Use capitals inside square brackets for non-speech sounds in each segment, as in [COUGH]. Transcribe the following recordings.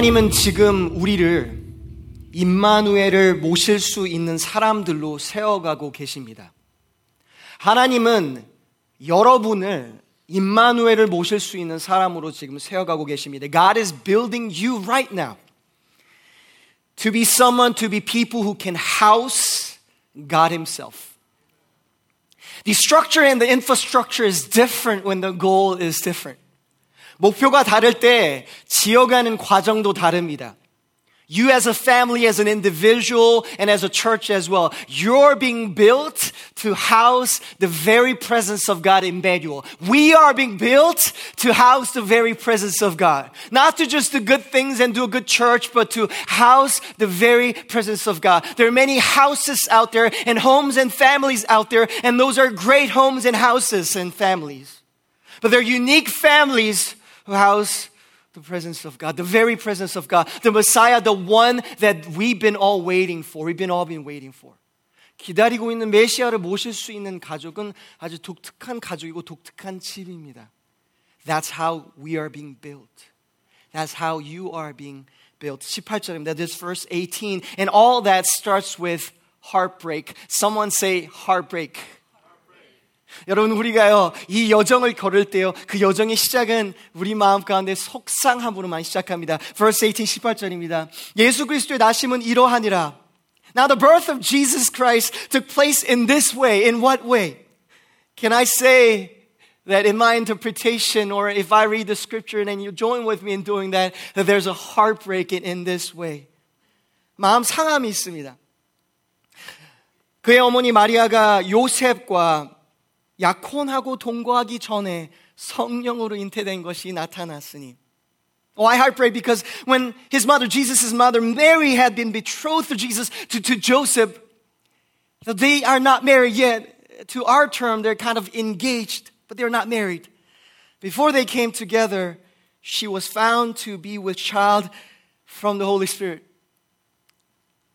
하나님은 지금 우리를 임마누엘을 모실 수 있는 사람들로 세워가고 계십니다. 하나님은 여러분을 임마누엘을 모실 수 있는 사람으로 지금 세워가고 계십니다. God is building you right now to be someone, to be people who can house God Himself. The structure and the infrastructure is different when the goal is different. 목표가 다를 때 지어가는 과정도 다릅니다. You as a family, as an individual, and as a church as well, you're being built to house the very presence of God, Emmanuel. We are being built to house the very presence of God. Not to just do good things and do a good church, but to house the very presence of God. There are many houses out there and homes and families out there, and those are great homes and houses and families. But they're unique families who house the presence of God, the very presence of God, the Messiah, the one that we've been all waiting for. We've been all been waiting for. 기다리고 있는 메시아를 모실 수 있는 가족은 아주 독특한 가족이고 독특한 집입니다. That's how we are being built. That's how you are being built. 18절입니다. This verse 18. And all that starts with heartbreak. Someone say heartbreak. 여러분 우리가요 이 여정을 걸을 때요 그 여정의 시작은 우리 마음 가운데 속상함으로만 시작합니다. Verse 18 18절입니다. 예수 그리스도의 나심은 이러하니라. Now the birth of Jesus Christ took place in this way. In what way? Can I say that in my interpretation, or if I read the scripture and you join with me in doing that, that there's a heartbreak in, in this way. 마음 상함이 있습니다. 그의 어머니 마리아가 요셉과 약혼하고 동거하기 전에 성령으로 잉태된 것이 나타났으니. Why heartbreak? Because when his mother, Jesus' mother, Mary, had been betrothed to Jesus, to, to Joseph, so they are not married yet. To our term, they're kind of engaged, but they're not married. Before they came together, she was found to be with child from the Holy Spirit.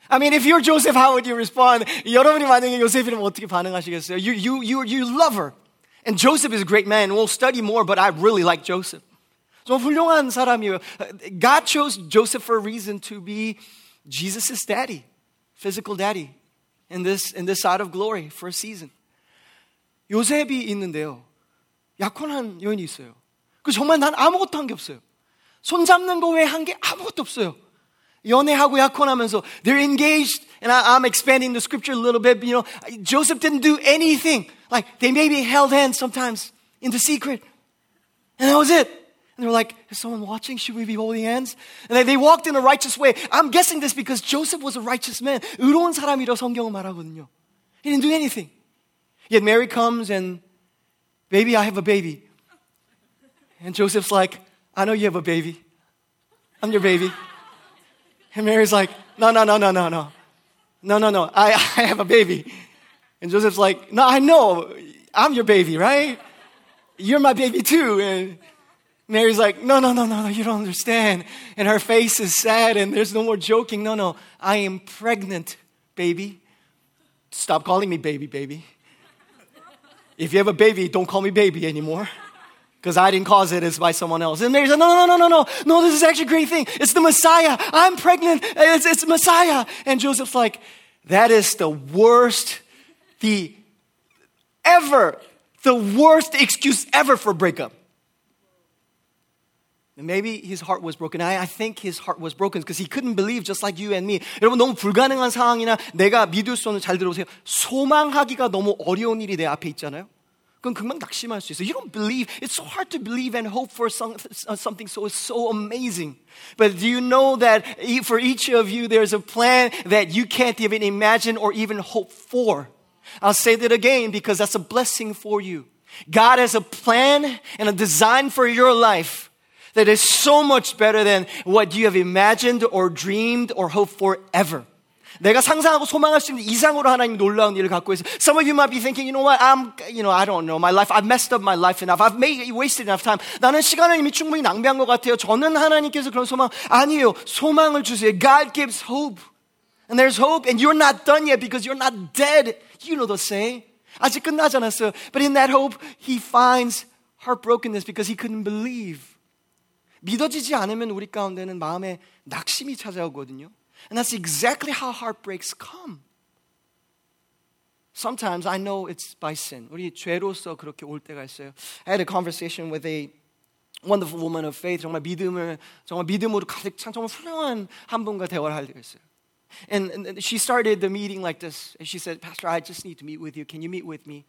I mean, if you're Joseph, how would you respond? 여러분이 만약에 요셉이라면 어떻게 반응하시겠어요? You, you, you, you love her. And Joseph is a great man. We'll study more, but I really like Joseph. 좀 훌륭한 사람이에요. God chose Joseph for a reason to be Jesus' daddy, physical daddy, in this, in this side of glory for a season. 요셉이 있는데요. 약혼한 여인이 있어요. 그 정말 난 아무것도 한 게 없어요. 손 잡는 거 외에 한 게 아무것도 없어요. 연애하고 약혼하면서 they're engaged and I, am expanding the scripture a little bit. You know, Joseph didn't do anything. Like they maybe held hands sometimes in the secret, and that was it. And they're like, is someone watching? Should we be holding hands? And they, they walked in a righteous way. I'm guessing this because Joseph was a righteous man. 의로운 사람이라 성경은 말하거든요. He didn't do anything. Yet Mary comes and, baby, I have a baby. And Joseph's like, I know you have a baby. I'm your baby. And Mary's like, no, no, no, no, no, no. No, no, no. I, [LAUGHS] I have a baby. And Joseph's like, no, I know. I'm your baby, right? You're my baby too. And Mary's like, no, no, no, no, no, you don't understand. And her face is sad and there's no more joking. No, no, I am pregnant, baby. Stop calling me baby, baby. If you have a baby, don't call me baby anymore because I didn't cause it, it's by someone else. And Mary said, no, no, no, no, no, no, this is actually a great thing. It's the Messiah. I'm pregnant. It's, it's Messiah. And Joseph's like, that is the worst, the ever, the worst excuse ever for breakup. And maybe his heart was broken. I, I think his heart was broken because he couldn't believe just like you and me. 여러분 너무 불가능한 상황이나 내가 믿을 수 없는 잘 들어보세요. 소망하기가 너무 어려운 일이 내 앞에 있잖아요. 그건 금방 낙심할 수 있어. You don't believe. It's so hard to believe and hope for some, something so so amazing. But do you know that for each of you, there's a plan that you can't even imagine or even hope for? I'll say that again because that's a blessing for you. God has a plan and a design for your life that is so much better than what you have imagined or dreamed or hoped for ever. 내가 상상하고 소망할 수 있는 이상으로 하나님 놀라운 일을 갖고 있어. Some of you might be thinking, you know what, I'm, you know, I don't know, my life, I've messed up my life enough. I've made, wasted enough time. 나는 시간을 이미 충분히 낭비한 것 같아요. 저는 하나님께서 그런 소망 아니에요. 소망을 주세요. God gives hope. And there's hope, and you're not done yet because you're not dead. You know the saying. 아직 끝나지 않았어요. But in that hope, he finds heartbrokenness because he couldn't believe. 믿어지지 않으면 우리 가운데는 마음에 낙심이 찾아오거든요. And that's exactly how heartbreaks come. Sometimes I know it's by sin. 우리 죄로서 그렇게 올 때가 있어요. I had a conversation with a wonderful woman of faith. 정말 믿음을 정말 믿음으로 가득 찬 정말 훌륭한 한 분과 대화를 할 때가 있어요. And, and she started the meeting like this. And she said, Pastor, I just need to meet with you. Can you meet with me?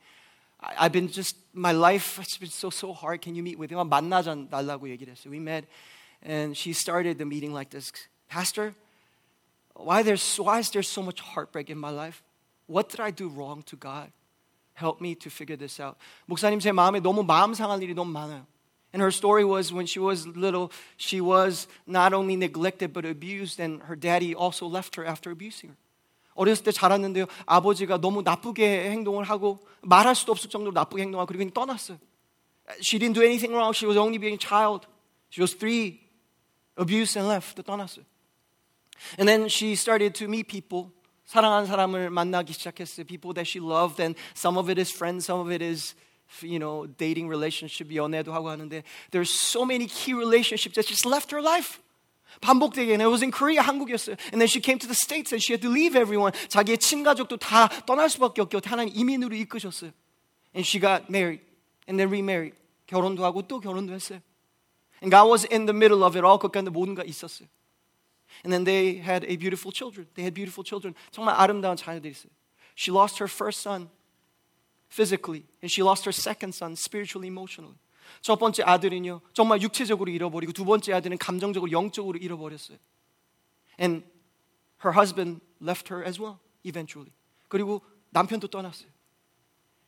I, I've been just, my life has been so, so hard. Can you meet with me? 만나자 달라고 얘기를 했어요. We met and she started the meeting like this. Pastor, why, there's, why is there so much heartbreak in my life? What did I do wrong to God? Help me to figure this out. 목사님, 제 마음에 너무 마음 상할 일이 너무 많아요. And her story was when she was little, she was not only neglected but abused, and her daddy also left her after abusing her. 어렸을 때 자랐는데요. 아버지가 너무 나쁘게 행동을 하고 말할 수도 없을 정도로 나쁘게 행동하고 그리고 떠났어요. She didn't do anything wrong. She was only being a child. She was three, abused and left. 떠났어요. And then she started to meet people. 사랑하는 사람을 만나기 시작했어요. People that she loved, and some of it is friends, some of it is you know, dating relationship, 연애도 하고 하는데 there's so many key relationships that just left her life. 반복되게 and it was in Korea 한국이었어요. And then she came to the States and she had to leave everyone. 자기의 친가족도 다 떠날 수밖에 없게 하나님 이민으로 이끄셨어요. And she got married and then remarried. 결혼도 하고 또 결혼도 했어요. And God was in the middle of it all. 그 가운데 모든 가 있었어요. And then they had a beautiful children. They had beautiful children. 정말 아름다운 자녀들이 있어요. She lost her first son physically, and she lost her second son spiritually, emotionally. 첫 번째 아들은요, 정말 육체적으로 잃어버리고 두 번째 아들은 감정적으로, 영적으로 잃어버렸어요. And her husband left her as well, eventually. 그리고 남편도 떠났어요.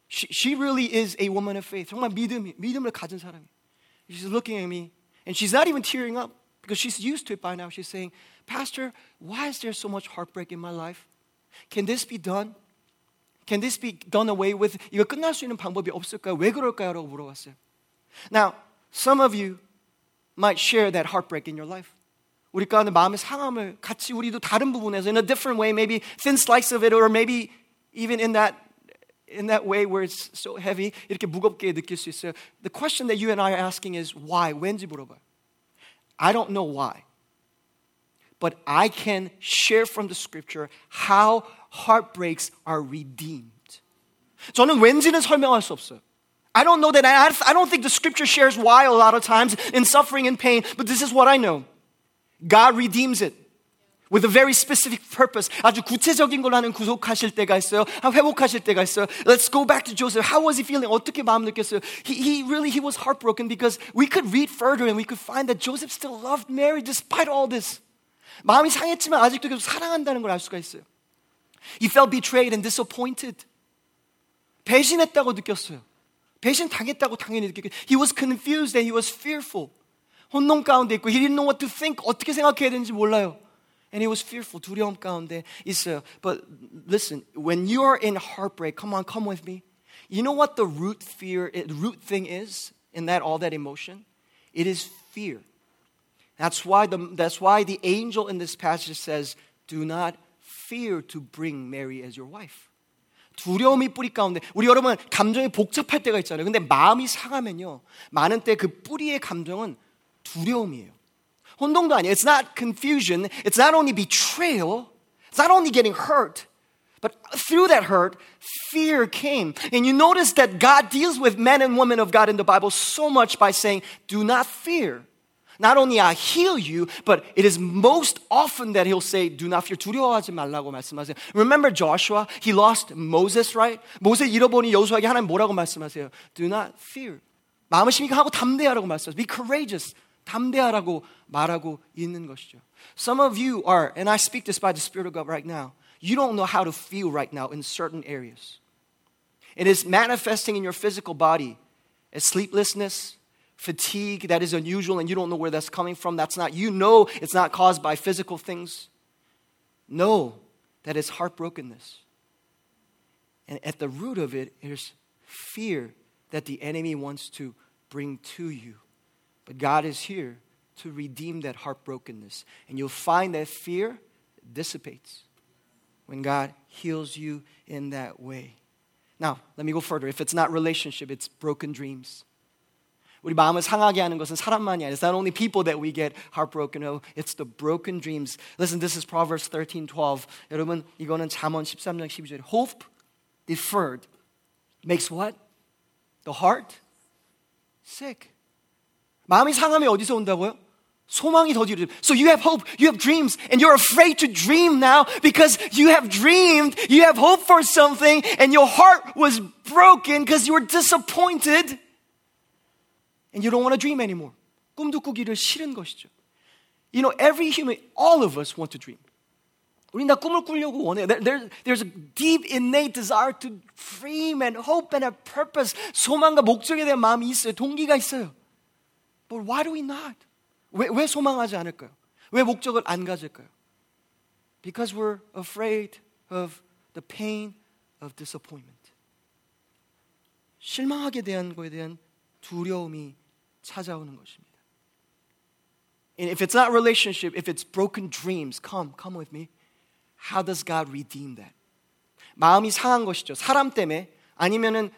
She, she really is a woman of faith. 정말 믿음, 믿음을 가진 사람이에요. She's looking at me, and she's not even tearing up because she's used to it by now. She's saying, Pastor, why is there so much heartbreak in my life? Can this be done? Can this be done away with? 이거 끝날 수 있는 방법이 없을까요? 왜 그럴까요? 라고 물어봤어요. Now, some of you might share that heartbreak in your life. 우리 가운데 마음의 상함을 같이 우리도 다른 부분에서 in a different way, maybe thin slice of it, or maybe even in that in that way where it's so heavy, 이렇게 무겁게 느낄 수 있어요. The question that you and I are asking is why? 왠지 물어봐요. I don't know why. But I can share from the scripture how heartbreaks are redeemed. 저는 왠지는 설명할 수 없어요. I don't know that. I, I don't think the scripture shares why a lot of times in suffering and pain, but this is what I know. God redeems it. with a very specific purpose. 아주 구체적인 걸 하는 구속하실 때가 있어요. 회복하실 때가 있어요. Let's go back to Joseph. How was he feeling? 어떻게 마음 느꼈어요? He, he really he was heartbroken because we could read further and we could find that Joseph still loved Mary despite all this. 마음이 상했지만 아직도 계속 사랑한다는 걸 알 수가 있어요. He felt betrayed and disappointed. 배신했다고 느꼈어요. 배신 당했다고 당연히 느꼈고 He was confused and he was fearful. 혼동 가운데 있고 He didn't know what to think. 어떻게 생각해야 되는지 몰라요. And he was fearful. 두려움 가운데 있어요. But listen, when you are in heartbreak, come on, come with me. You know what the root fear, the root thing is in that all that emotion? It is fear. That's why the, that's why the angel in this passage says, Do not fear to bring Mary as your wife. 두려움이 뿌리 가운데 우리 여러분 감정이 복잡할 때가 있잖아요. 근데 마음이 상하면요. 많은 때 그 뿌리의 감정은 두려움이에요. 혼동도 아니에요. It's not confusion. It's not only betrayal. It's not only getting hurt. But through that hurt, fear came. And you notice that God deals with men and women of God in the Bible so much by saying, do not fear. Not only I heal you, but it is most often that he'll say, do not fear. 두려워하지 말라고 말씀하세요. Remember Joshua? He lost Moses, right? 모세 잃어버린 여호수아에게 하나님 뭐라고 말씀하세요? Do not fear. 마음을 심히 하고 담대하라고 말씀하세요. Be courageous. 담대하라고 말하고 있는 것이죠. Some of you are, and I speak this by the Spirit of God right now, you don't know how to feel right now in certain areas. It is manifesting in your physical body as sleeplessness, fatigue that is unusual, and you don't know where that's coming from. That's not, you know it's not caused by physical things. Know that it's heartbrokenness. And at the root of it is fear that the enemy wants to bring to you. But God is here to redeem that heartbrokenness. And you'll find that fear dissipates when God heals you in that way. Now, let me go further. If it's not relationship, it's broken dreams. 우리 마음을 상하게 하는 것은 사람만이 아니라 It's not only people that we get heartbroken. Oh, it's the broken dreams. Listen, this is Proverbs 13:12. 여러분, 이거는 잠언 13장 12절에 hope deferred makes what? The heart sick. 마음이 상함이 어디서 온다고요? 소망이 더디로. So you have hope, you have dreams, and you're afraid to dream now because you have dreamed, you have hope for something, and your heart was broken because you were disappointed, and you don't want to dream anymore. 꿈도 꾸기를 싫은 것이죠. You know, every human, all of us want to dream. 우리 다 꿈을 꾸려고 원해. There, there, there's a deep innate desire to dream and hope and a purpose. 소망과 목적에 대한 마음이 있어요. 동기가 있어요. But why do we not? 왜, 왜 소망하지 않을까요? 왜 목적을 안 가질까요? Because we're afraid of the pain of disappointment. 실망하게 대한 거에 대한 두려움이 찾아오는 것입니다. And if it's not relationship, if it's broken dreams, come, come with me. How does God redeem that? 마음이 상한 것이죠. 사람 때문에 아니면은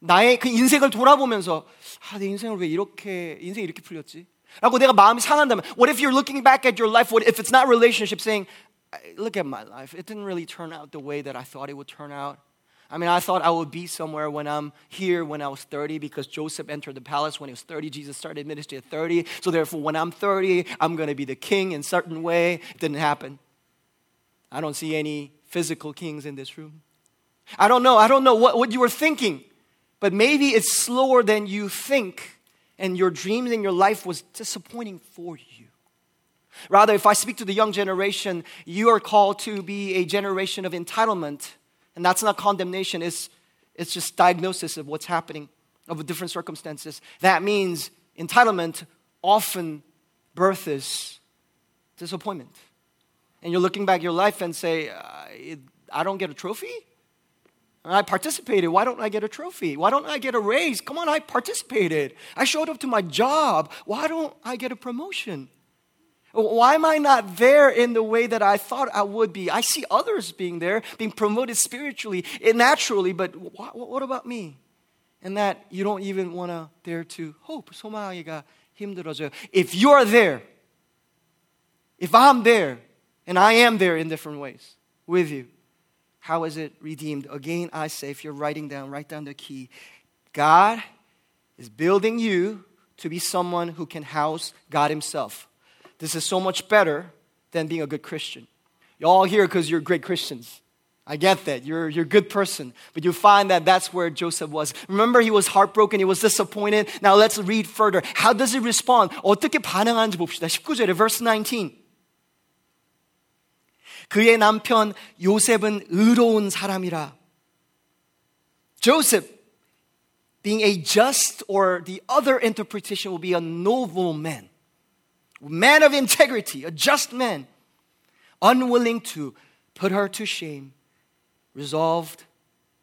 나의 그 인생을 돌아보면서 아, 내 인생을 왜 이렇게 인생이 이렇게 풀렸지? 라고 내가 마음이 상한다면 what if you're looking back at your life what if it's not relationship saying look at my life it didn't really turn out the way that I thought it would turn out I mean, I thought I would be somewhere when I'm here when I was 30 because Joseph entered the palace when he was 30. Jesus started ministry at 30. So, therefore, when I'm 30, I'm going to be the king in certain way. It didn't happen. I don't see any physical kings in this room. I don't know. I don't know what, what you were thinking. But maybe it's slower than you think and your dreams in your life was disappointing for you. Rather, if I speak to the young generation, you are called to be a generation of entitlement. And that's not condemnation, it's, it's just diagnosis of what's happening, of different circumstances. That means entitlement often births disappointment. And you're looking back your life and say, I don't get a trophy? I participated. Why don't I get a trophy? Why don't I get a raise? Come on, I participated. I showed up to my job. Why don't I get a promotion? Why am I not there in the way that I thought I would be? I see others being there, being promoted spiritually, naturally, but what about me? And that you don't even want to dare to hope. 소망하기가 힘들어져요. If you're there, if I'm there, and I am there in different ways with you, how is it redeemed? Again, I say, if you're writing down, write down the key. God is building you to be someone who can house God Himself. This is so much better than being a good Christian. You're all here because you're great Christians. I get that. You're, you're a good person. But you find that that's where Joseph was. Remember, he was heartbroken. He was disappointed. Now let's read further. How does he respond? 어떻게 반응하는지 봅시다. 19절에 verse 19. 그의 남편 요셉은 의로운 사람이라. Joseph, being a just, or the other interpretation will be a noble man, man of integrity, a just man, unwilling to put her to shame, resolved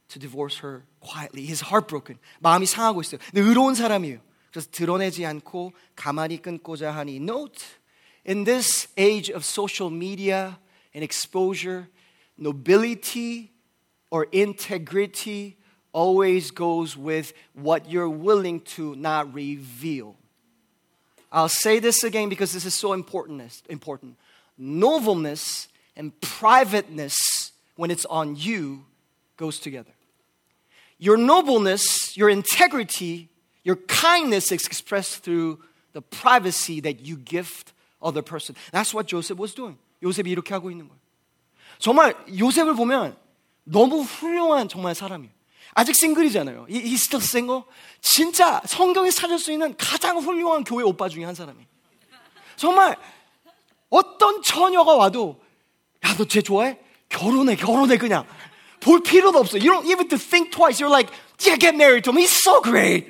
to divorce her quietly. He's heartbroken. 마음이 상하고 있어요. 근데 의로운 사람이에요. 그래서 드러내지 않고 가만히 끊고자 하니. Note, in this age of social media, and exposure, nobility or integrity always goes with what you're willing to not reveal. I'll say this again because this is so important. important. Nobleness and privateness, when it's on you, goes together. Your nobleness, your integrity, your kindness is expressed through the privacy that you gift other person. That's what Joseph was doing. 요셉이 이렇게 하고 있는 거예요. 정말 요셉을 보면 너무 훌륭한 정말 사람이에요. 아직 싱글이잖아요. He's still single. 진짜 성경에 찾을 수 있는 가장 훌륭한 교회 오빠 중에 한 사람이에요. 정말 어떤 처녀가 와도 야, 너 쟤 좋아해? 결혼해, 결혼해, 그냥. 볼 필요도 없어. You don't even to think twice. You're like, yeah, get married to him. He's so great.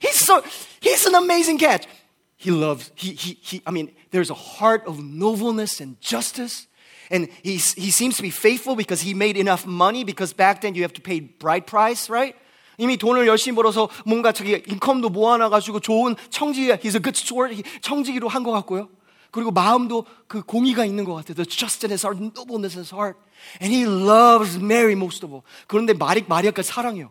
He's so, he's an amazing catch. He loves, he, he, he, I mean, there's a heart of nobleness and justice. And he, he seems to be faithful because he made enough money because back then you have to pay bride price, right? 이미 돈을 열심히 벌어서 뭔가 자기 인컴도 모아놔가지고 좋은 청지, he's a good steward, 청지기로 한 것 같고요. 그리고 마음도 그 공의가 있는 것 같아요. The justice in his heart, nobleness in his heart. And he loves Mary most of all. 그런데 마리, 마리아까지 사랑해요.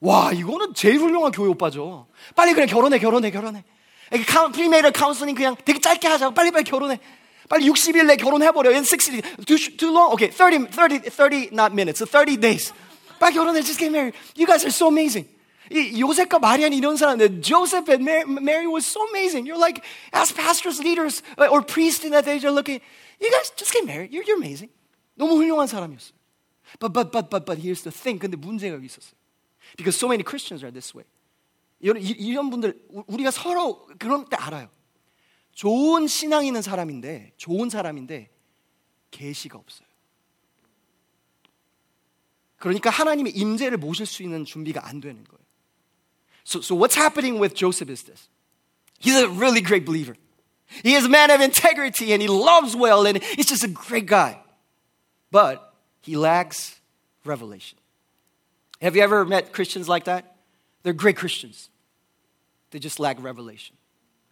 와, 이거는 제일 훌륭한 교회 오빠죠. 빨리 그냥 결혼해, 결혼해, 결혼해. 프리메이럴 카운슬링 그냥 되게 짧게 하자고. 빨리 빨리 결혼해. 빨리 60일 내 결혼해버려. In 60, too, too long? Okay, 30, 30, 30, not minutes, 30 days. 빨리 결혼해, just get married. You guys are so amazing. 이 요셉과 마리아는 이런 사람들. Joseph and Mary, Mary was so amazing. You're like, as pastors, leaders, or priests in that age are looking, you guys just get married. You're, you're amazing. 너무 훌륭한 사람이었어요. But, but, but, but, but here's the thing. 근데 문제가 여기 있었어요. Because so many Christians are this way. 이런, 이런 분들, 우리가 서로 그런 때 알아요. 좋은 신앙 있는 사람인데, 좋은 사람인데, 계시가 없어요. 그러니까 하나님의 임재를 모실 수 있는 준비가 안 되는 거예요. So, so what's happening with Joseph is this. He's a really great believer. He is a man of integrity and he loves well and he's just a great guy. But he lacks revelation. Have you ever met Christians like that? They're great Christians. They just lack revelation.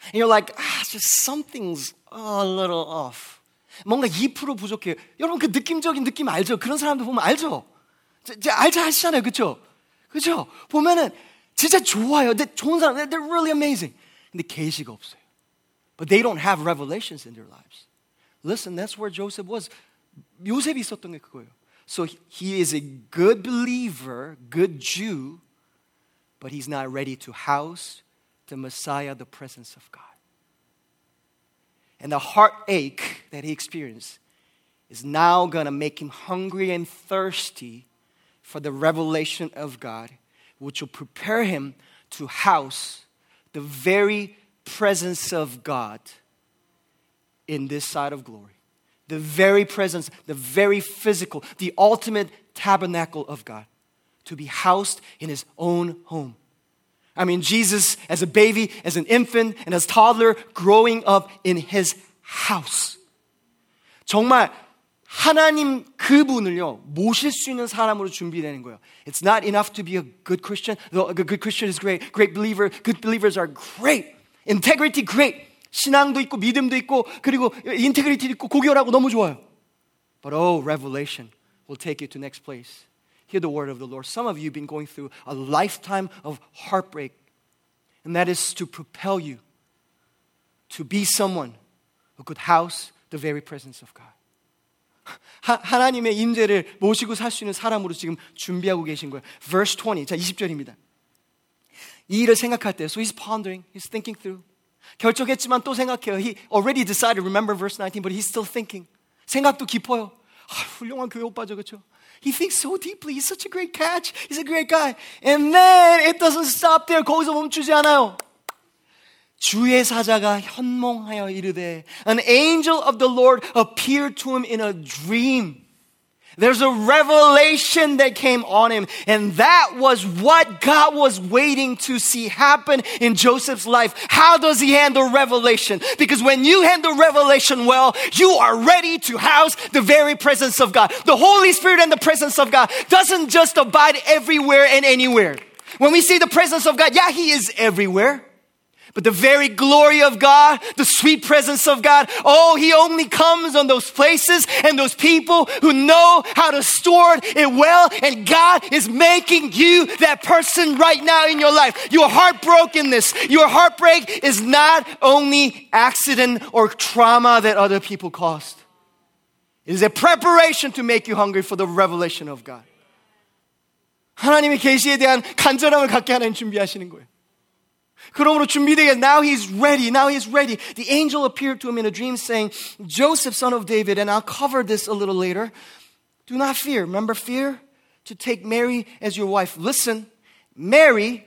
And you're like, ah, just something's a little off. 뭔가 2% 부족해요. 여러분 그 느낌적인 느낌 알죠? 그런 사람들 보면 알죠? 알죠 하시잖아요. 그쵸? 그쵸? 보면은 진짜 좋아요. 근데 좋은 사람, they're really amazing. 근데 계시가 없어요. But they don't have revelations in their lives. Listen, that's where Joseph was. 요셉이 있었던 게 그거예요. So he is a good believer, good Jew, but he's not ready to house the Messiah, the presence of God. And the heartache that he experienced is now going to make him hungry and thirsty for the revelation of God, which will prepare him to house the very presence of God in this side of glory. The very presence, the very physical, the ultimate tabernacle of God to be housed in his own home. I mean, Jesus as a baby, as an infant, and as a toddler growing up in his house. 정말 하나님 그분을요 모실 수 있는 사람으로 준비되는 거예요. It's not enough to be a good Christian. A good Christian is great. Great believer. Good believers are great. Integrity great. 신앙도 있고 믿음도 있고 그리고 인테그리티 있고 고결하고 너무 좋아요. But oh, revelation will take you to next place. Hear the word of the Lord. Some of you have been going through a lifetime of heartbreak, and that is to propel you to be someone who could house the very presence of God. 하, 하나님의 임재를 모시고 살 수 있는 사람으로 지금 준비하고 계신 거예요. Verse 20. 자, 20절입니다. 이 일을 생각할 때, so he's pondering, he's thinking through. 결정했지만 또 생각해요. He already decided, remember verse 19, but he's still thinking. 생각도 깊어요. 아, 훌륭한 교회 오빠죠, 그렇죠? He thinks so deeply. He's such a great catch. He's a great guy. And then it doesn't stop there. 거기서 멈추지 않아요. 주의 사자가 현몽하여 이르되 An angel of the Lord appeared to him in a dream. There's a revelation that came on him. And that was what God was waiting to see happen in Joseph's life. How does he handle revelation? Because when you handle revelation well, you are ready to house the very presence of God. The Holy Spirit and the presence of God doesn't just abide everywhere and anywhere. When we see the presence of God, yeah, he is everywhere. But the very glory of God, the sweet presence of God, oh, He only comes on those places and those people who know how to store it well. And God is making you that person right now in your life. Your heartbrokenness, your heartbreak is not only accident or trauma that other people caused. It is a preparation to make you hungry for the revelation of God. 하나님의 계시에 대한 간절함을 갖게 하는 준비하시는 거예요. 그러므로 준비되게 now he's ready. Now he's ready. The angel appeared to him in a dream saying, Joseph, son of David, and I'll cover this a little later. Do not fear. Remember fear? To take Mary as your wife. Listen, Mary,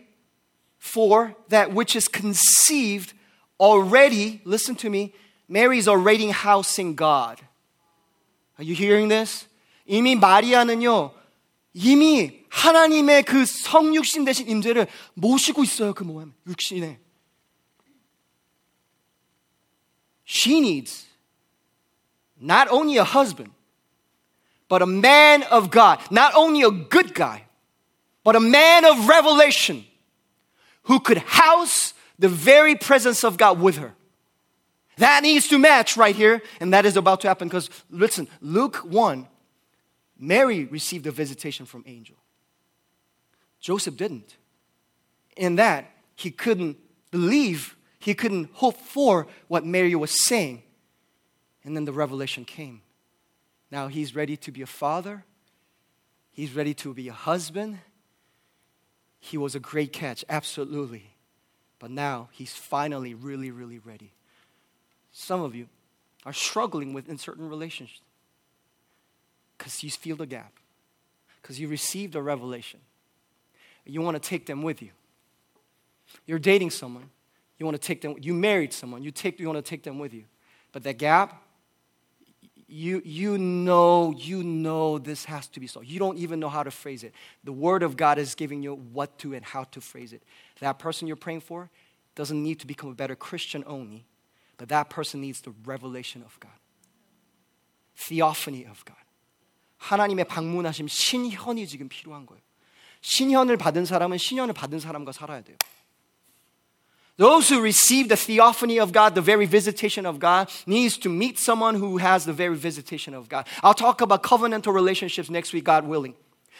for that which is conceived already, listen to me, Mary's already housing God. Are you hearing this? 이미 마리아는요, 이미 하나님의 그 성육신 대신 임재를 모시고 있어요. 그 모양 육신에. She needs not only a husband, but a man of God. Not only a good guy, but a man of revelation who could house the very presence of God with her. That needs to match right here, and that is about to happen because listen, Luke 1, Mary received a visitation from angel. Joseph didn't. In that, he couldn't believe, he couldn't hope for what Mary was saying. And then the revelation came. Now he's ready to be a father, he's ready to be a husband. He was a great catch, absolutely. But now he's finally really, really ready. Some of you are struggling with in certain relationships because you feel the gap, because you received a revelation. You want to take them with you. You're dating someone, you want to take them, you married someone, you, take, you want to take them with you. But that gap, you, you know, you know this has to be solved. You don't even know how to phrase it. The Word of God is giving you what to and how to phrase it. That person you're praying for doesn't need to become a better Christian only, but that person needs the revelation of God, theophany of God. 하나님의 방문하심 신현이 지금 필요한 거예요. 신현을 받은 사람은 신현을 받은 사람과 살아야 돼요. Those who receive the theophany of God, the very visitation of God, needs to meet someone who has the very visitation of God. I'll talk about covenantal relationships next week, God willing.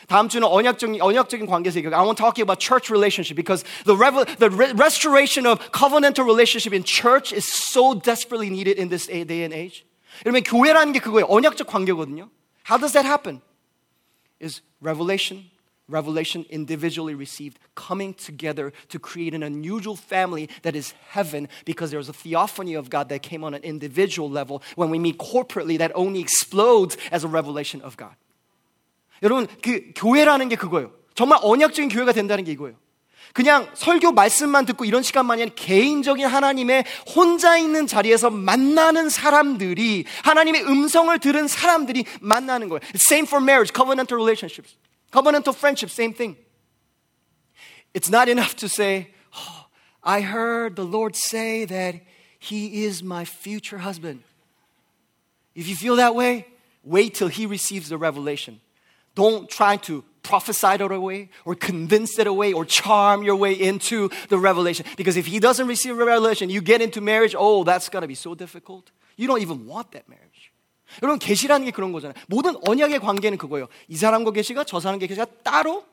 다음 주는 언약적인 언약적인 관계에서 I want to talk about church relationship because the revel, the re- restoration of covenantal relationship in church is so desperately needed in this day and age. 여러분 교회라는 게 그거예요. 언약적 관계거든요. How does that happen? Is revelation revelation individually received, coming together to create an unusual family that is heaven because there's a theophany of God that came on an individual level. When we meet corporately, that only explodes as a revelation of God. 여러분, 그 교회라는 게 그거예요. 정말 언약적인 교회가 된다는 게 이거예요. 그냥 설교 말씀만 듣고 이런 시간만이 아니라 개인적인 하나님의 혼자 있는 자리에서 만나는 사람들이 하나님의 음성을 들은 사람들이 만나는 거예요. Same for marriage, covenantal relationships. Covenantal friendship, same thing. It's not enough to say, oh, I heard the Lord say that He is my future husband. If you feel that way, wait till He receives the revelation. Don't try to prophesy it away or convince it away or charm your way into the revelation. Because if He doesn't receive a revelation, you get into marriage, oh, that's going to be so difficult. You don't even want that marriage. 여러분 계시라는 게 그런 거잖아요. 모든 언약의 관계는 그거예요. 이 사람과 계시가 저 사람과 계시가 따로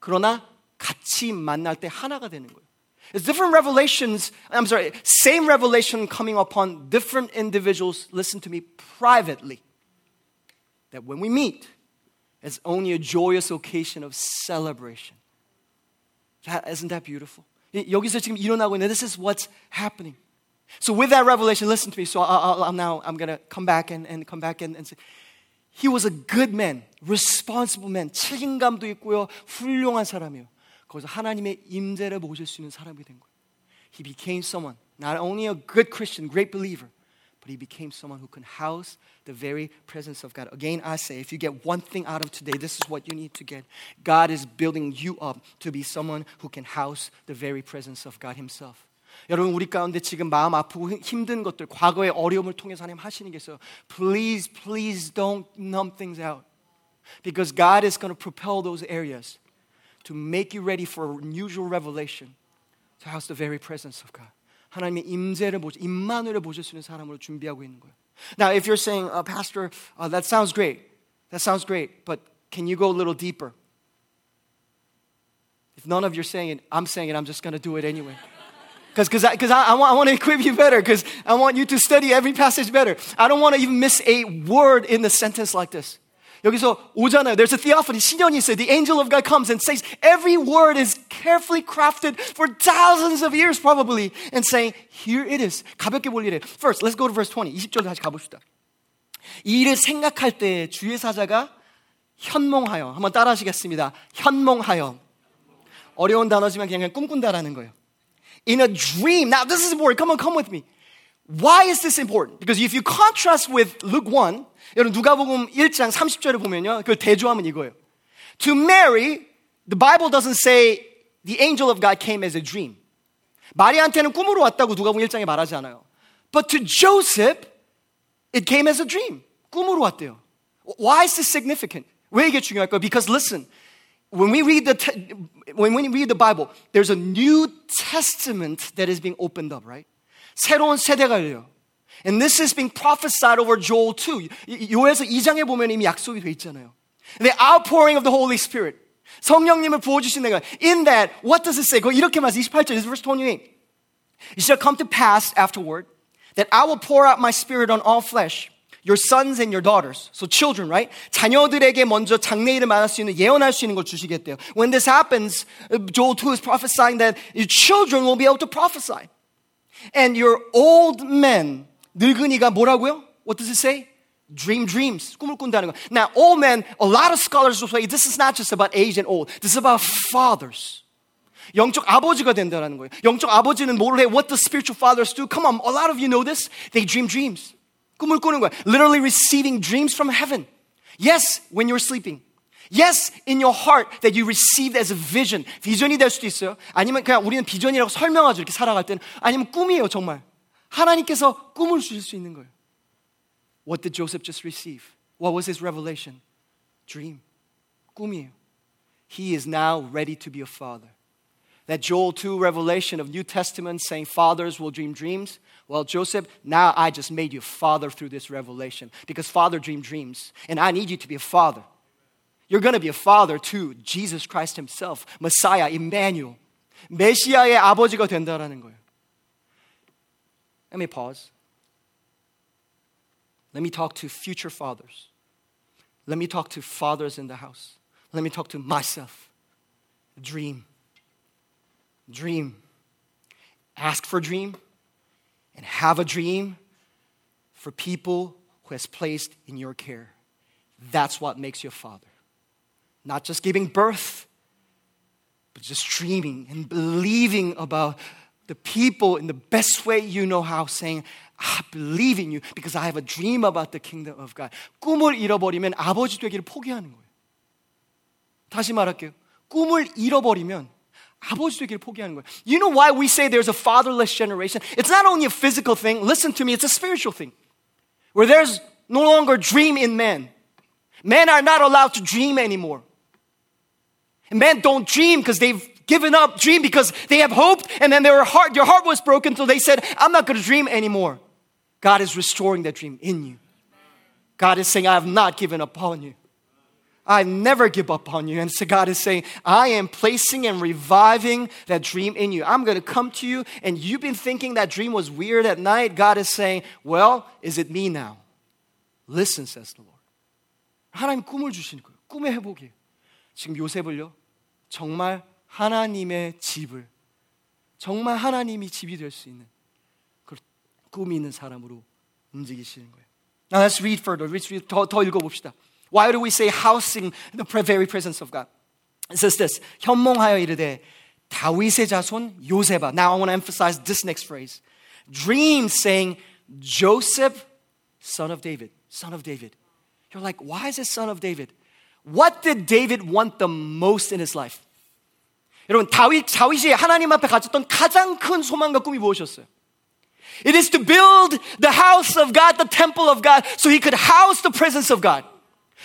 그러나 같이 만날 때 하나가 되는 거예요. It's different revelations. I'm sorry, same revelation coming upon different individuals. Listen to me privately. That when we meet, it's only a joyous occasion of celebration. That, isn't that beautiful? 여기서 지금 일어나고 있는 this is what's happening. So with that revelation, listen to me. So I'll, I'll now I'm gonna come back and, and come back and, and say, he was a good man, responsible man, 책임감도 있고요, 훌륭한 사람이에요. 거기서 하나님의 임재를 모실 수 있는 사람이 된 거예요. He became someone, not only a good Christian, great believer, but he became someone who can house the very presence of God. Again, I say, if you get one thing out of today, this is what you need to get. God is building you up to be someone who can house the very presence of God Himself. 여러분 우리 가운데 지금 마음 아프고 힘든 것들 과거의 어려움을 통해서 하나님 하시는 게 있어요. Please, please don't numb things out. Because God is going to propel those areas to make you ready for unusual revelation to house the very presence of God. 하나님의 임재를 보시, 임마누엘을 보실 수 있는 사람으로 준비하고 있는 거예요. Now, if you're saying, uh, Pastor, uh, that sounds great. That sounds great, but can you go a little deeper? If none of you are saying it, I'm saying it, I'm just going to do it anyway. Because I, cause I, I, want, I want to equip you better, because I want you to study every passage better. I don't want to even miss a word in the sentence like this. 여기서 오잖아요. There's a theophany. 신현이 있어요. The angel of God comes and says every word is carefully crafted for thousands of years probably and saying here it is. 가볍게 볼 일에. First, let's go to verse 20. 20절 다시 가봅시다. 이 일을 생각할 때 주의 사자가 현몽하여 한번 따라 하시겠습니다. 현몽하여 어려운 단어지만 그냥 꿈꾼다라는 거예요. in a dream. Now, this is important. Come on, come with me. Why is this important? Because if you contrast with Luke 1, 여러분 누가복음 1장 30절을 보면요. 그 대조하면 이거예요. To Mary, the Bible doesn't say the angel of God came as a dream. 마리한테는 꿈으로 왔다고 누가복음 1장에 말하지 않아요. But to Joseph, it came as a dream. 꿈으로 왔대요. Why is this significant? 왜 이게 중요할까요? Because listen, when we read the te- when we read the Bible, there's a New Testament that is being opened up, right? 새로운 세대가 열려요. And this is being prophesied over Joel 2. 요엘서 2장에 보면 이미 약속이 돼 있잖아요. The outpouring of the Holy Spirit. 성령님을 부어주신 내가. In that, what does it say? 그 이렇게 말해서 28절, verse 28. It shall come to pass afterward that I will pour out my spirit on all flesh. Your sons and your daughters. So children, right? 자녀들에게 먼저 말할 수 있는, 예언할 수 있는 걸 주시겠대요. When this happens, Joel 2 is prophesying that your children will be able to prophesy. And your old men, 늙은이가 뭐라고요? What does it say? Dream dreams. 꿈을 꾼다는 거. Now, old men, a lot of scholars will say this is not just about age and old. This is about fathers. 영적 아버지가 된다는 거예요. 영적 아버지는 뭘 해? What do spiritual fathers do? Come on, a lot of you know this. They dream dreams. 꿈을 꾸는 거야. Literally receiving dreams from heaven. Yes, when you're sleeping. Yes, in your heart that you received as a vision. 비전이 될 수도 있어요. 아니면 그냥 우리는 비전이라고 설명하죠. 이렇게 살아갈 때는. 아니면 꿈이에요, 정말. 하나님께서 꿈을 주실 수 있는 거예요. What did Joseph just receive? What was his revelation? Dream. 꿈이에요. He is now ready to be a father. That Joel 2 revelation of New Testament saying fathers will dream dreams. Well, Joseph, now I just made you a father through this revelation because father dream dreams. And I need you to be a father. You're going to be a father to Jesus Christ himself, Messiah, Emmanuel. 메시아의 아버지가 된다라는 거예요. Let me pause. Let me talk to future fathers. Let me talk to fathers in the house. Let me talk to myself. Dream. Dream. Ask for dream and have a dream for people who has placed in your care. That's what makes you a father. Not just giving birth, but just dreaming and believing about the people in the best way you know how, saying, I believe in you because I have a dream about the kingdom of God. 꿈을 잃어버리면 아버지 되기를 포기하는 거예요. 다시 말할게요. 꿈을 잃어버리면 아버지 되기를 포기하는 거예요. You know why we say there's a fatherless generation? It's not only a physical thing. Listen to me. It's a spiritual thing. Where there's no longer dream in men. Men are not allowed to dream anymore. And men don't dream because they've given up dream because they have hoped and then their heart, your heart was broken so they said, I'm not going to dream anymore. God is restoring that dream in you. God is saying, I have not given up on you. I never give up on you. And so God is saying, I am placing and reviving that dream in you. I'm going to come to you, and you've been thinking that dream was weird at night. God is saying, Well, is it me now? Listen, says the Lord. 하나님 꿈을 주시는 거예요. 꿈의 회복이에요. 지금 요셉을요, 정말 하나님의 집을 정말 하나님이 집이 될 수 있는 그 꿈이 있는 사람으로 움직이시는 거예요. Now let's read further. Let's read, 더, 더 읽어봅시다. Why do we say housing the very presence of God? It says this. 현몽하여 이르되 다윗의 자손 요셉아. Now I want to emphasize this next phrase. Dream saying Joseph, son of David, son of David. You're like, why is it son of David? What did David want the most in his life? 여러분 다윗 다윗이 하나님 앞에 가졌던 가장 큰 소망과 꿈이 무엇이었어요? It is to build the house of God, the temple of God, so he could house the presence of God.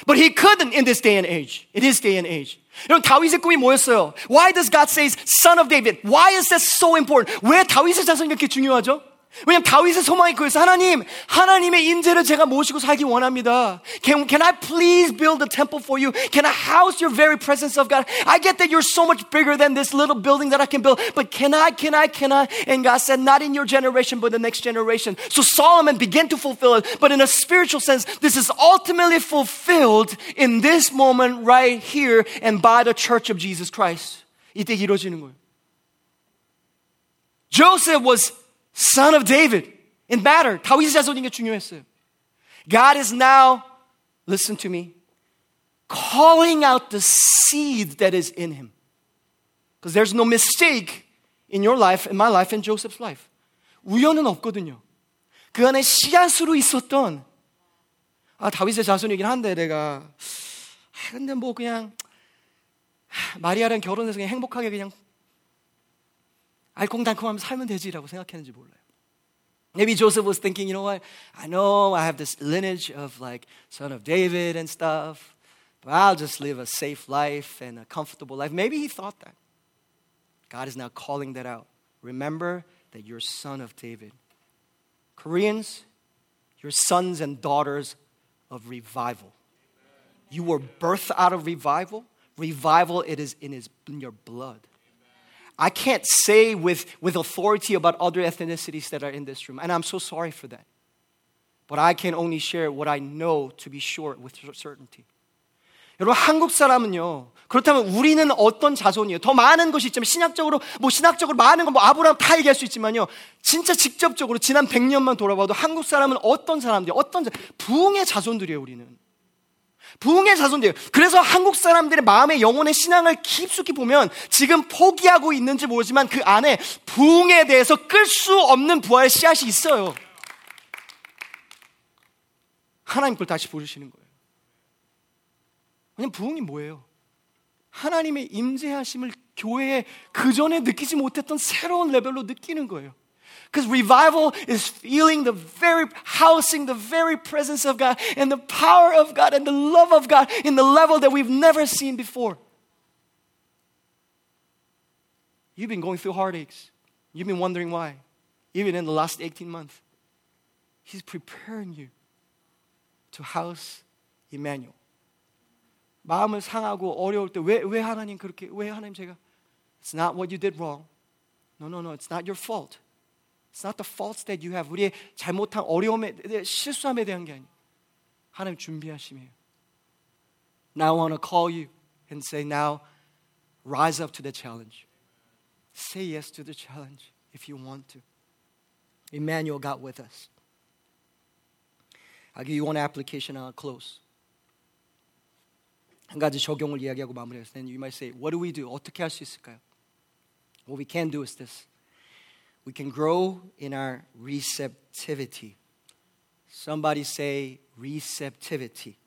But he couldn't in this day and age. In his day and age. 여러분 다윗의 꿈이 뭐였어요? Why does God say son of David? Why is that so important? 왜 다윗의 자손이 이렇게 중요하죠? 왜냐면 다윗의 소망이 그래서 하나님, 하나님의 임재를 제가 모시고 살기 원합니다. Can, can I please build a temple for you? Can I house your very presence of God? I get that you're so much bigger than this little building that I can build, but can I, can I, can I? And God said, not in your generation, but the next generation. So Solomon began to fulfill it, but in a spiritual sense, this is ultimately fulfilled in this moment right here and by the church of Jesus Christ. 이때 이루어지는 거예요. Joseph was son of David. It mattered. 다윗의 자손인 게 중요했어요. God is now, listen to me, calling out the seed that is in him. Because there's no mistake in your life, in my life, in Joseph's life. 우연은 없거든요. 그 안에 씨앗으로 있었던 아 다윗의 자손이긴 한데 내가 아, 근데 뭐 그냥 마리아랑 결혼해서 그냥 행복하게 그냥 알콩달콩하면서 살면 되지라고 생각했는지 몰라요. Maybe Joseph was thinking, you know what? I know I have this lineage of like son of David and stuff, but I'll just live a safe life and a comfortable life. Maybe he thought that. God is now calling that out. Remember that you're son of David. Koreans, you're sons and daughters of revival. You were birthed out of revival Revival, it is in, his, in your blood. I can't say with, with authority about other ethnicities that are in this room, and I'm so sorry for that. But I can only share what I know to be sure with certainty. 여러분 한국 사람은요. 그렇다면 우리는 어떤 자손이에요? 더 많은 것이 있지만 신학적으로 뭐 신학적으로 많은 거뭐 아브라함 다 얘기할 수 있지만요. 진짜 직접적으로 지난 100년만 돌아봐도 한국 사람은 어떤 사람들, 어떤 부흥의 자손들이에요, 우리는. 부흥의 자손들이에요. 그래서 한국 사람들의 마음의 영혼의 신앙을 깊숙이 보면 지금 포기하고 있는지 모르지만 그 안에 부흥에 대해서 끌 수 없는 부활의 씨앗이 있어요. 하나님 걸 다시 부르시는 거예요. 왜냐면 부흥이 뭐예요? 하나님의 임재하심을 교회에 그 전에 느끼지 못했던 새로운 레벨로 느끼는 거예요. Because revival is feeling the very housing, the very presence of God and the power of God and the love of God in the level that we've never seen before. You've been going through heartaches. You've been wondering why. Even in the last 18 months. He's preparing you to house Emmanuel. 마음을 상하고 어려울 때 왜 왜 하나님 그렇게 왜 하나님 제가 It's not what you did wrong. No, no, no. It's not your fault. It's not the faults that you have. 우리의 잘못한 어려움에 실수함에 대한 게 아니에요. 하나님 준비하심이에요. Now I want to call you and say now rise up to the challenge. Say yes to the challenge if you want to. Emmanuel got with us. I'll give you one application and I'll close. 한 가지 적용을 이야기하고 마무리해서 then you might say, what do we do? 어떻게 할 수 있을까요? What we can do is this. We can grow in our receptivity. Somebody say receptivity.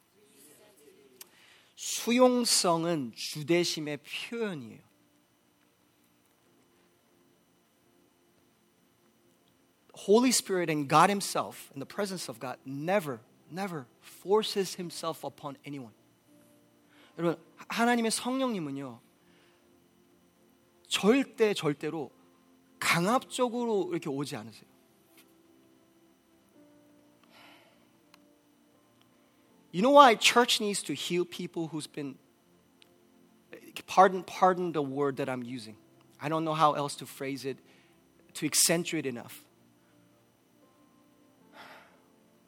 수용성은 주대심의 표현이에요. Holy Spirit and God Himself, in the presence of God, never, never forces Himself upon anyone. 여러분, 하나님의 성령님은요, 절대, 절대로 강압적으로 이렇게 오지 않으세요. You know why church needs to heal people who's been pardon pardon the word that I'm using. I don't know how else to phrase it to accentuate enough.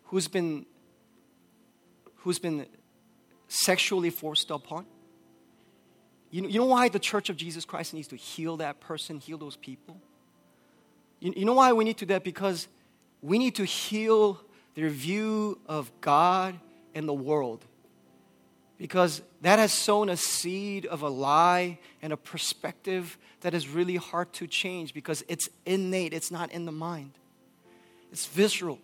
Who's been who's been sexually forced upon? You know, you know why the church of Jesus Christ needs to heal that person, heal those people? You, you know why we need to do that? Because we need to heal their view of God and the world. Because that has sown a seed of a lie and a perspective that is really hard to change because it's innate, it's not in the mind. It's visceral.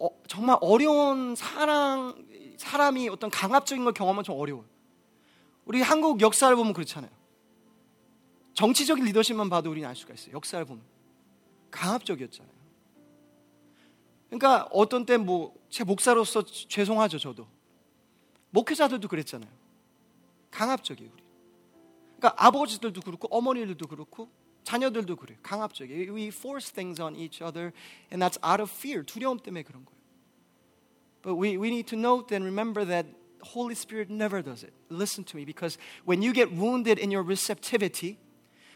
어, 정말 어려운 사랑, 사람이 어떤 강압적인 걸 경험하면 좀 어려워요. 우리 한국 역사를 보면 그렇잖아요. 정치적인 리더십만 봐도 우리는 알 수가 있어요. 역사를 보면. 강압적이었잖아요. 그러니까 어떤 때 뭐 제 목사로서 죄송하죠, 저도. 목회자들도 그랬잖아요. 강압적이에요, 우리. 그러니까 아버지들도 그렇고 어머니들도 그렇고 자녀들도 그래요. 강압적이에요. We force things on each other and that's out of fear. 두려움 때문에 그런 거예요. But we, we need to note and remember that Holy Spirit never does it. Listen to me because when you get wounded in your receptivity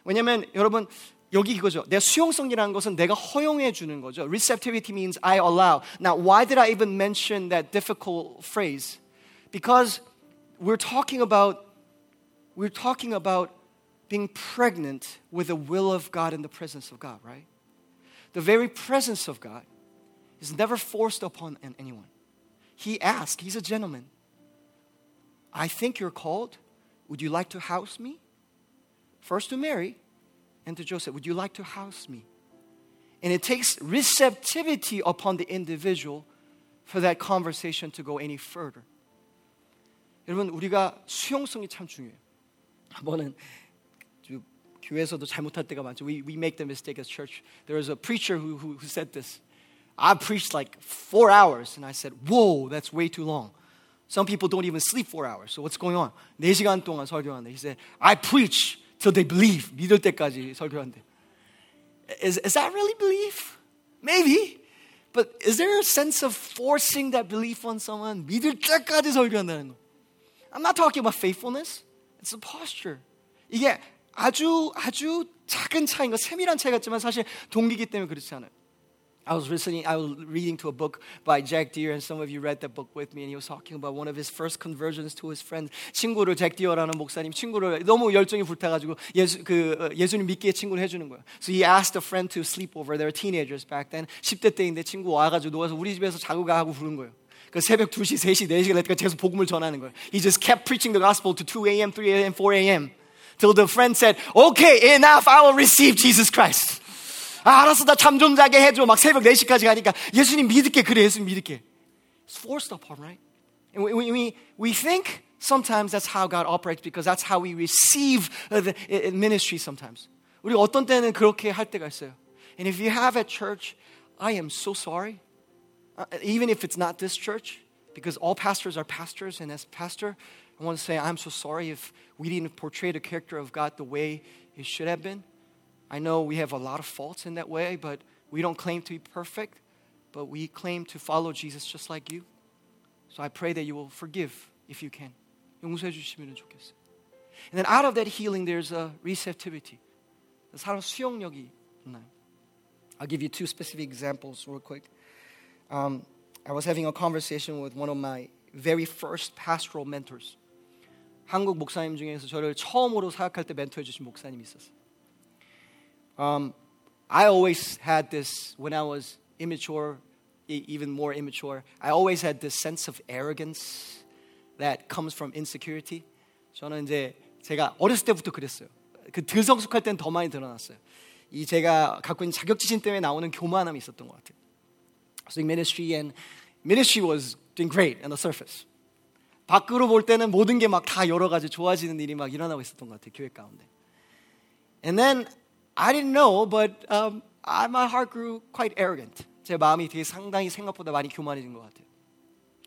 왜냐면 여러분 여기 이거죠. 내 수용성이라는 것은 내가 허용해 주는 거죠. Receptivity means I allow. Now, why did I even mention that difficult phrase? Because we're talking about we're talking about being pregnant with the will of God in the presence of God, right? The very presence of God is never forced upon anyone. He asked, he's a gentleman. I think you're called. Would you like to house me? First to Mary and to Joseph, Would you like to house me? And it takes receptivity upon the individual for that conversation to go any further. 여러분, 우리가 수용성이 참 중요해요. 한 번은 교회에서도 잘못할 때가 많죠. We, we make the mistake as church. There was a preacher who, who, who said this. I preached like four hours. And I said, whoa, that's way too long. Some people don't even sleep four hours. So what's going on? 4시간 동안 설교하는데. He said, I preach till they believe. 믿을 때까지 설교한대. Is, is that really belief? Maybe. But is there a sense of forcing that belief on someone? 믿을 때까지 설교한다는 거. I'm not talking about faithfulness. It's a posture. 이게 아주 아주 작은 차이인 거 세밀한 차이 같지만 사실 동기기 때문에 그렇지 않아요. I was listening, I was reading to a book by Jack Deere, and some of you read that book with me, and he was talking about one of his first conversions to his friend. 친구를 잭 디어라는 목사님 친구를 너무 열정이 불타가지고 예수 그 예수님 믿기에 친구를 해주는 거예요. So he asked a friend to sleep over. They were teenagers back then. 10대 때인데 친구 와가지고 누워서 우리 집에서 자고 가 하고 부른 거예요. 그 새벽 2시, 3시, 4시가 되니까 계속 복음을 전하는 거예요. He just kept preaching the gospel to 2 a.m., 3 a.m., 4 a.m. till the friend said, "Okay, enough. I will receive Jesus Christ." 아, 알았어, 나 잠 좀 자게 해줘. 막 새벽 4시까지 가니까 예수님 믿을게. 그래, 예수님 믿을게. It's forced upon, right? And we, we, we think sometimes that's how God operates because that's how we receive the ministry sometimes. 우리 어떤 때는 그렇게 할 때가 있어요. And if you have at church, I am so sorry. Uh, even if it's not this church, because all pastors are pastors, and as pastor, I want to say I'm so sorry if we didn't portray the character of God the way it should have been. I know we have a lot of faults in that way, but we don't claim to be perfect, but we claim to follow Jesus just like you. So I pray that you will forgive if you can. 용서해 주시면 좋겠어요. And then out of that healing, there's a receptivity. 사람 수용력이 있나요? I'll give you two specific examples real quick. Um, I was having a conversation with one of my very first pastoral mentors. 한국 목사님 중에서 저를 처음으로 사역할 때 멘토해 주신 목사님이 있었어요. Um, I always had this when I was immature, even more immature. I always had this sense of arrogance that comes from insecurity. 저는 이제 제가 어렸을 때부터 그랬어요. 그 들성숙할 때는 더 많이 드러났어요. 이 제가 갖고 있는 자격지심 때문에 나오는 교만함이 있었던 것 같아요. So ministry and ministry was doing great on the surface. 밖으로 볼 때는 모든 게 막 다 여러 가지 좋아지는 일이 막 일어나고 있었던 것 같아요. 교회 가운데. And then I didn't know, but um, I, my heart grew quite arrogant. 제 마음이 되게 상당히 생각보다 많이 교만해진 것 같아요.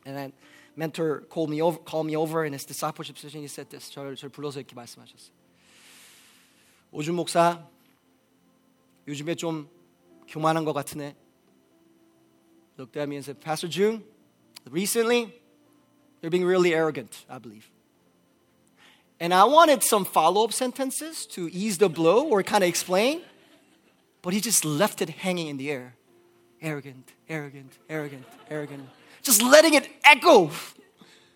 And then mentor called me over, called me over in his discipleship session. He said this. 저를, 저를 불러서 이렇게 말씀하셨어요. 오준 목사, 요즘에 좀 교만한 것 같으네. Looked at me and said, Pastor June, recently you're being really arrogant, I believe. And I wanted some follow up sentences to ease the blow or kind of explain, but he just left it hanging in the air. Arrogant, arrogant, arrogant, arrogant. Just letting it echo.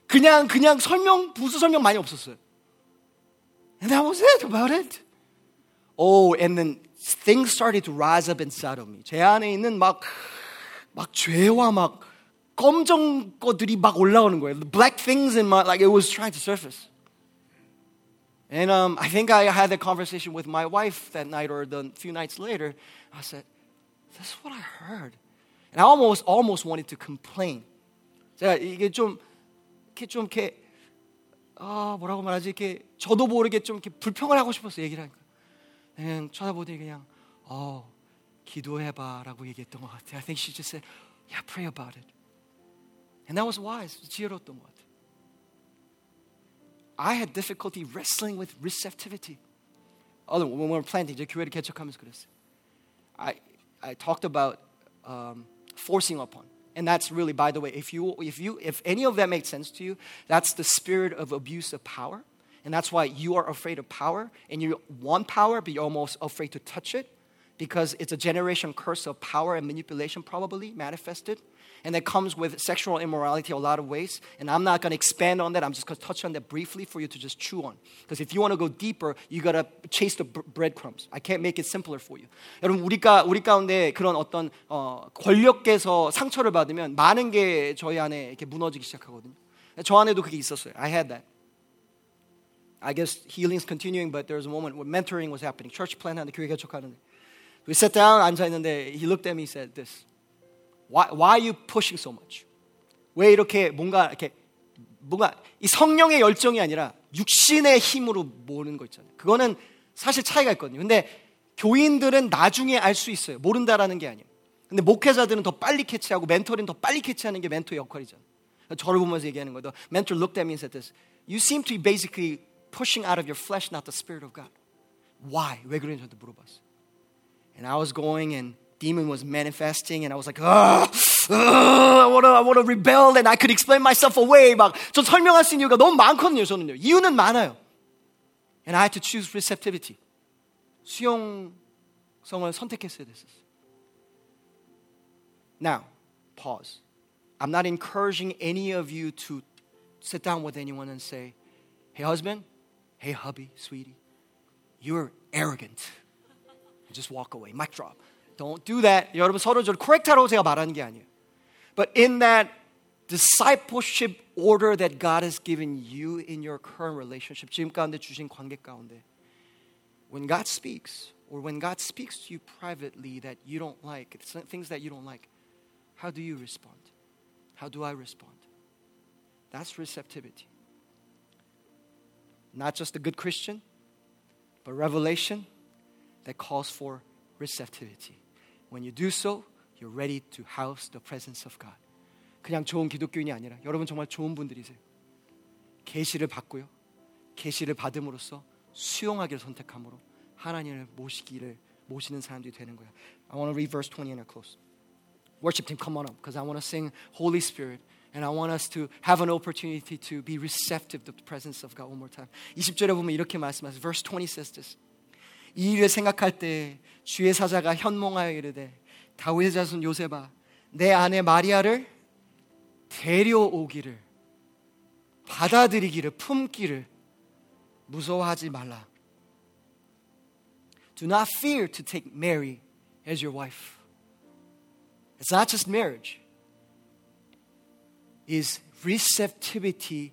그냥, 그냥 설명, 부수 설명 많이 없었어요. And that was it about it. Oh, and then things started to rise up inside of me. 제 안에 있는 막, 막 죄와 막 검정 것들이 막 올라오는 거예요. The black things in my, like it was trying to surface. And um, I think I had a conversation with my wife that night or the few nights later. I said, "That's what I heard," and I almost almost wanted to complain. 제가 이게 좀 이렇게 좀 이렇게 아 뭐라고 말하지 이렇게 저도 모르게 좀 이렇게 불평을 하고 싶었어요 얘기를 하니까 그냥 쳐다보더니 그냥 어 기도해봐라고 얘기했던 것 같아요. I think she just said, "Yeah, pray about it," and that was wise. 지혜로웠던 것 같아요. I had difficulty wrestling with receptivity. Other when we were planting, 이제 교회를 개척하면서 그랬어요. I I talked about um, forcing upon, and that's really, by the way, if you if you if any of that makes sense to you, that's the spirit of abuse of power, and that's why you are afraid of power, and you want power, but you're almost afraid to touch it, because it's a generation curse of power and manipulation, probably manifested and that comes with sexual immorality a lot of ways. And I'm not going to expand on that. I'm just going to touch on that briefly for you to just chew on. Because if you want to go deeper, you got to chase the breadcrumbs. I can't make it simpler for you. 여러분 우리가 우리 가운데 그런 어떤 어, 권력께서 상처를 받으면 많은 게 저희 안에 이렇게 무너지기 시작하거든요. 저 안에도 그게 있었어요. I had that. I guess healing is continuing, but there was a moment where mentoring was happening. Church plan 하는데 교회 개척하는데. We sat down 앉아 있는데 he looked at me and said this. Why, why are you pushing so much? 왜 이렇게 뭔가 이렇게 뭔가 이 성령의 열정이 아니라 육신의 힘으로 모는 거 있잖아요. 그거는 사실 차이가 있거든요. 근데 교인들은 나중에 알 수 있어요. 모른다라는 게 아니에요. 근데 목회자들은 더 빨리 캐치하고 멘토는 더 빨리 캐치하는 게 멘토의 역할이잖아요. 저를 보면서 얘기하는. The mentor looked at me and said this. You seem to be basically pushing out of your flesh, not the spirit of God. Why? 왜 그런지 저한테 물어봤어요. And I was going and demon was manifesting, and I was like, ah, I wanna, I wanna rebel and I could explain myself away. 막, 전 설명할 수 있는 이유가 너무 많거든요, 저는요. 이유는 많아요. And I had to choose receptivity. 수용성을 선택했어야 됐었어요. Now, pause. I'm not encouraging any of you to sit down with anyone and say, hey, husband, hey, hubby, sweetie, you're arrogant. Just walk away. Mic drop. Don't do that. 여러분 서로 저를 correct하라고 제가 말하는 게 아니에요. But in that discipleship order that God has given you in your current relationship, 지금 가운데 주신 관계 가운데, when God speaks, or when God speaks to you privately that you don't like, things that you don't like, how do you respond? How do I respond? That's receptivity. Not just a good Christian, but revelation that calls for receptivity. When you do so, you're ready to house the presence of God. 그냥 좋은 기독교인이 아니라 여러분 정말 좋은 분들이세요. 계시를 받고요. 계시를 받음으로써 수용하기를 선택함으로 하나님을 모시기를 모시는 사람들이 되는 거예요. I want to read verse 20 and I close. Worship team, come on up because I want to sing Holy Spirit. And I want us to have an opportunity to be receptive to the presence of God one more time. 20절에 보면 이렇게 말씀하세요. Verse 20 says this. 이 일을 생각할 때 주의 사자가 현몽하여 이르되 다윗의 자손 요셉아 내 아내 마리아를 데려오기를 받아들이기를 품기를 무서워하지 말라. Do not fear to take Mary as your wife. It's not just marriage. Is receptivity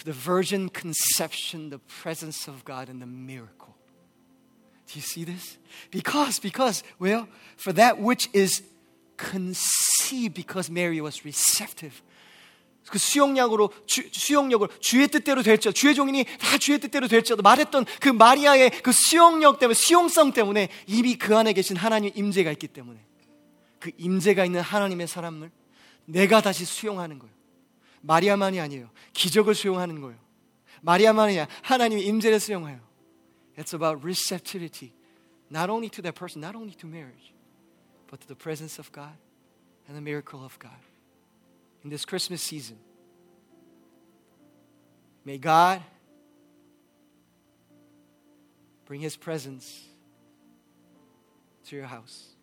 to the virgin conception, the presence of God, and the miracle. Do you see this? Because, because, well, for that which is conceived, because Mary was receptive. 그 수용력으로 주, 수용력을 주의 뜻대로 될지어도 주의 종인이 다 주의 뜻대로 될지어도 말했던 그 마리아의 그 수용력 때문에 수용성 때문에 이미 그 안에 계신 하나님의 임재가 있기 때문에 그 임재가 있는 하나님의 사람을 내가 다시 수용하는 거예요. 마리아만이 아니에요. 기적을 수용하는 거예요. 마리아만이 아니라 하나님의 임재를 수용해요. It's about receptivity, not only to that person, not only to marriage, but to the presence of God and the miracle of God. In this Christmas season, may God bring His presence to your house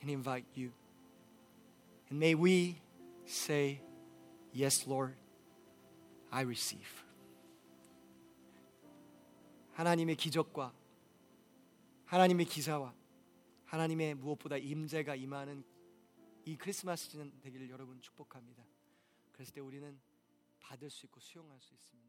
and invite you. And may we say, Yes, Lord, I receive. 하나님의 기적과 하나님의 기사와 하나님의 무엇보다 임재가 임하는 이 크리스마스 시즌 되기를 여러분 축복합니다. 그랬을 때 우리는 받을 수 있고 수용할 수참